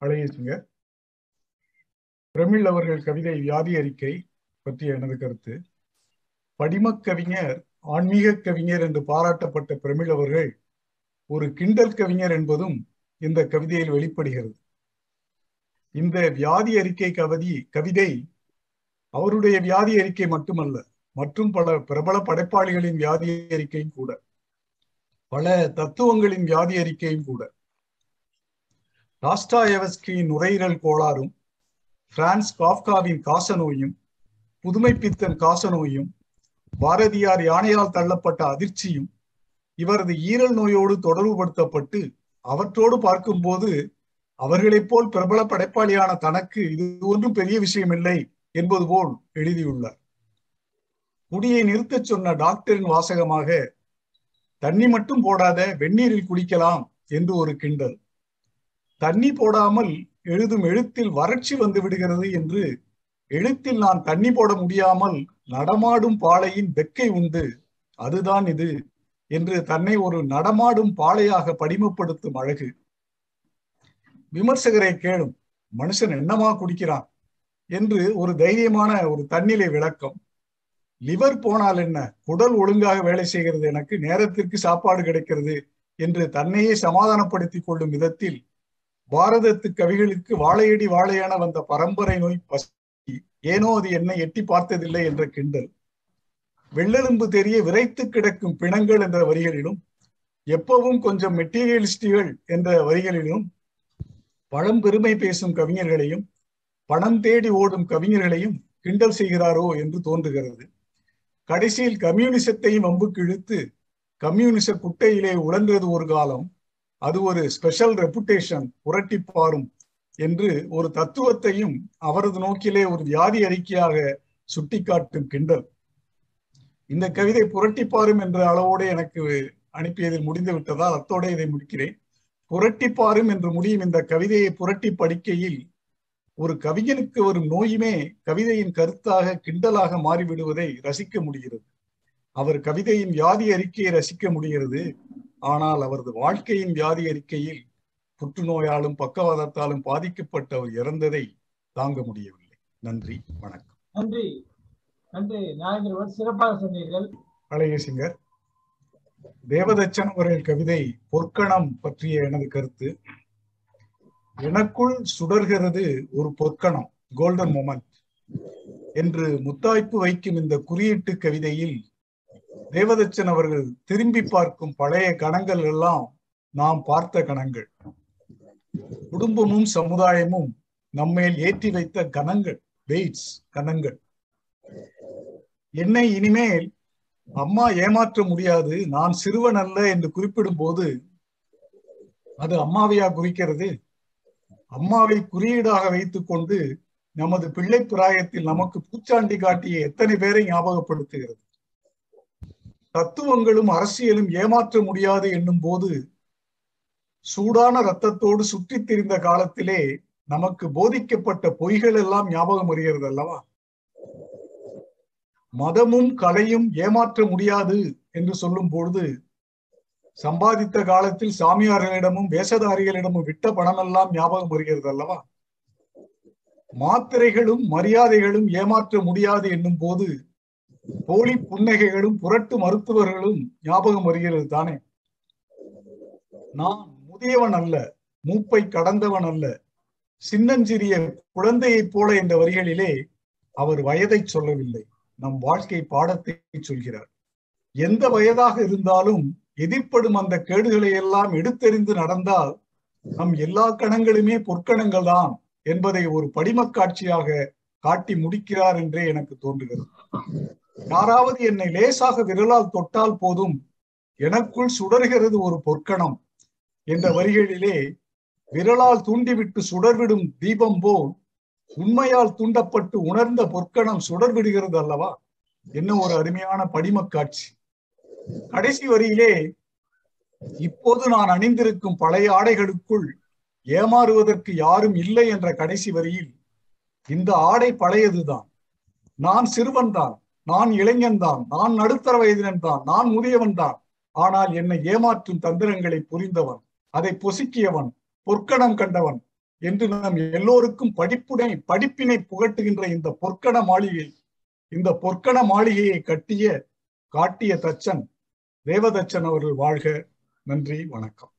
அழகேசுங்க பிரமிழ் அவர்கள் கவிதை வியாதி அறிக்கை பற்றிய எனது கருத்து. படிமக் கவிஞர் ஆன்மீக கவிஞர் என்று பாராட்டப்பட்ட பிரமிழ் அவர்கள் ஒரு கிண்டல் கவிஞர் என்பதும் இந்த கவிதையில் வெளிப்படுகிறது. இந்த வியாதி அறிக்கை கவிதை கவிதை அவருடைய வியாதி அறிக்கை மட்டுமல்ல மற்றும் பல பிரபல படைப்பாளிகளின் வியாதி அறிக்கையும் கூட பல தத்துவங்களின் வியாதி அறிக்கையும் கூட. டாஸ்டாயவஸ்கியின் நுரையீரல் கோளாறும் பிரான்ஸ் காப்காவின் காசநோயும் புதுமைப்பித்தன் காசநோயும் பாரதியார் யானையால் தள்ளப்பட்ட அதிர்ச்சியும் இவரது ஈரல் நோயோடு தொடர்புபடுத்தப்பட்டு அவற்றோடு பார்க்கும்போது அவர்களைப் போல் பிரபல படைப்பாளியான தனக்கு இது ஒன்றும் பெரிய விஷயமில்லை என்பது போல் எழுதியுள்ளார். குடியை நிறுத்தச் சொன்ன டாக்டரின் வாசகமாக தண்ணி மட்டும் போடாத வெந்நீரில் குடிக்கலாம் என்று ஒரு கிண்டல். தண்ணி போடாமல் எழுதும் எழுத்தில் வறட்சி வந்து விடுகிறது என்று எழுத்தில் நான் தண்ணி போட முடியாமல் நடமாடும் பாளையின் வெக்கை உண்டு. அதுதான் இது என்று தன்னை ஒரு நடமாடும் பாளையாக படிமப்படுத்தும் அழகு. விமர்சகரை கேளும் மனுஷன் என்னமா குடிக்கிறான்? என்று ஒரு தைரியமான ஒரு தன்னிலை விளக்கம். லிவர் போனால் என்ன? குடல் ஒழுங்காக வேலை செய்கிறது. எனக்கு நேரத்திற்கு சாப்பாடு கிடைக்கிறது என்று தன்னையே சமாதானப்படுத்திக் கொள்ளும் விதத்தில் பாரதத்து கவிகளுக்கு வாழையடி வாழையான வந்த பரம்பரை நோய் பசி. ஏனோ அது என்னை எட்டி பார்த்ததில்லை என்ற கிண்டல். வெள்ளெலும்பு தெரிய விரைத்து கிடக்கும் பிணங்கள் என்ற வரிகளிலும் எப்பவும் கொஞ்சம் மெட்டீரியலிஸ்டுகள் என்ற வரிகளிலும் பழம்பெருமை பேசும் கவிஞர்களையும் பணம் தேடி ஓடும் கவிஞர்களையும் கிண்டல் செய்கிறாரோ என்று தோன்றுகிறது. கடைசியில் கம்யூனிசத்தையும் வம்புக்கு இழுத்து கம்யூனிச குட்டையிலே உழன்றது ஒரு காலம் அது ஒரு ஸ்பெஷல் ரெப்புடேஷன் புரட்டி பாரும் என்று ஒரு தத்துவத்தையும் அவரது நோக்கிலே ஒரு வியாதி அறிக்கையாக சுட்டிக்காட்டும் கிண்டல். இந்த கவிதை புரட்டி பாரும் என்ற அளவோடு எனக்கு அனுப்பியதில் முடிந்து விட்டதால் அத்தோடு இதை முடிக்கிறேன். புரட்டி பாரும் என்று முடியும் இந்த கவிதையை புரட்டி படிக்கையில் ஒரு கவிஞனுக்கு வரும் நோயுமே கவிதையின் கருத்தாக கிண்டலாக மாறிவிடுவதை ரசிக்க முடிகிறது. அவர் கவிதையின் வியாதி அறிக்கையை ரசிக்க முடிகிறது. ஆனால் அவரது வாழ்க்கையின் வியாதி அறிக்கையில் புற்றுநோயாலும் பக்கவாதத்தாலும் பாதிக்கப்பட்டு அவர் இறந்ததை தாங்க முடியவில்லை. நன்றி வணக்கம். நன்றி. நன்றி. நாயகர் சிறப்பாக சொன்னீர்கள். அழகேசிங்கர் தேவதச்சன் அவர்கள் கவிதை பொற்கணம் பற்றிய எனது கருத்து. எனக்குள் சுடர்கிறது ஒரு பொற்கணம் கோல்டன் மொமெண்ட் என்று முத்தாய்ப்பு வைக்கும் இந்த குறியீட்டு கவிதையில் தேவதச்சன் அவர்கள் திரும்பி பார்க்கும் பழைய கணங்கள் எல்லாம் நாம் பார்த்த கணங்கள். குடும்பமும் சமுதாயமும் நம்மேல் ஏற்றி வைத்த கணங்கள் வெயிட்ஸ் கணங்கள். என்னை இனிமேல் அம்மா ஏமாற்ற முடியாது நான் சிறுவன் அல்ல என்று குறிப்பிடும் போது அது அம்மாவையா குறிக்கிறது? அம்மாவை குறியீடாக வைத்துக் கொண்டு நமது பிள்ளை பிராயத்தில் நமக்கு பூச்சாண்டி காட்டிய எத்தனை பேரை ஞாபகப்படுத்துகிறது? தத்துவங்களும் அரசியலும் ஏமாற்ற முடியாது என்னும் போது சூடான ரத்தத்தோடு சுற்றித் திரிந்த காலத்திலே நமக்கு போதிக்கப்பட்ட பொய்கள் எல்லாம் ஞாபகம் வருகிறது அல்லவா? மதமும் கலையும் ஏமாற்ற முடியாது என்று சொல்லும் பொழுது சம்பாதித்த காலத்தில் சாமியார்களிடமும் வேஷதாரிகளிடமும் விட்ட பணமெல்லாம் ஞாபகம் வருகிறது அல்லவா? மாத்திரைகளும் மரியாதைகளும் ஏமாற்ற முடியாது என்னும் போது போலி புன்னகைகளும் புரட்டு மருத்துவர்களும் ஞாபகம் வருகிறது தானே? நான் முதியவன் அல்ல மூப்பை கடந்தவன் அல்ல. சின்னஞ்சிறிய குழந்தையைப் போல என்ற வரிகளிலே அவர் வயதை சொல்லவில்லை. நம் வாழ்க்கை பாடத்தை சொல்கிறார். எந்த வயதாக இருந்தாலும் எதிர்ப்படும் அந்த கேடுகளை எல்லாம் எடுத்தெறிந்து நடந்தால் நம் எல்லா கணங்களுமே பொற்கணங்கள் தான் என்பதை ஒரு படிமக் காட்சியாக காட்டி முடிக்கிறார் என்றே எனக்கு தோன்றுகிறது. யாராவது என்னை லேசாக விரலால் தொட்டால் போதும். எனக்குள் சுடர்கிறது ஒரு பொற்கணம். என்ற வரிகளிலே விரலால் தூண்டிவிட்டு சுடர்விடும் தீபம் போல் உண்மையால் தூண்டப்பட்டு உணர்ந்த பொற்கணம் சுடர் விடுகிறது அல்லவா? என்ன ஒரு அருமையான படிமக் காட்சி கடைசி வரியிலே இப்போது நான் அணிந்திருக்கும் பழைய ஆடைகளுக்குள் ஏமாறுவதற்கு யாரும் இல்லை என்ற கடைசி வரியில் இந்த ஆடை பழையதுதான். நான் சிறுவன்தான். நான் இளைஞன் தான் நான் நடுத்தர வயதினன் தான் நான் முதியவன் தான். ஆனால் என்னை ஏமாற்றும் தந்திரங்களை புரிந்தவன் அதை பொசுக்கியவன் பொற்கணம் கண்டவன் என்று நாம் எல்லோருக்கும் படிப்புடை படிப்பினை புகட்டுகின்ற இந்த பொற்கண மாளிகை இந்த பொற்கண மாளிகையை கட்டிய காட்டிய தச்சன் தேவதச்சன் அவர்கள் வாழ்க. நன்றி வணக்கம்.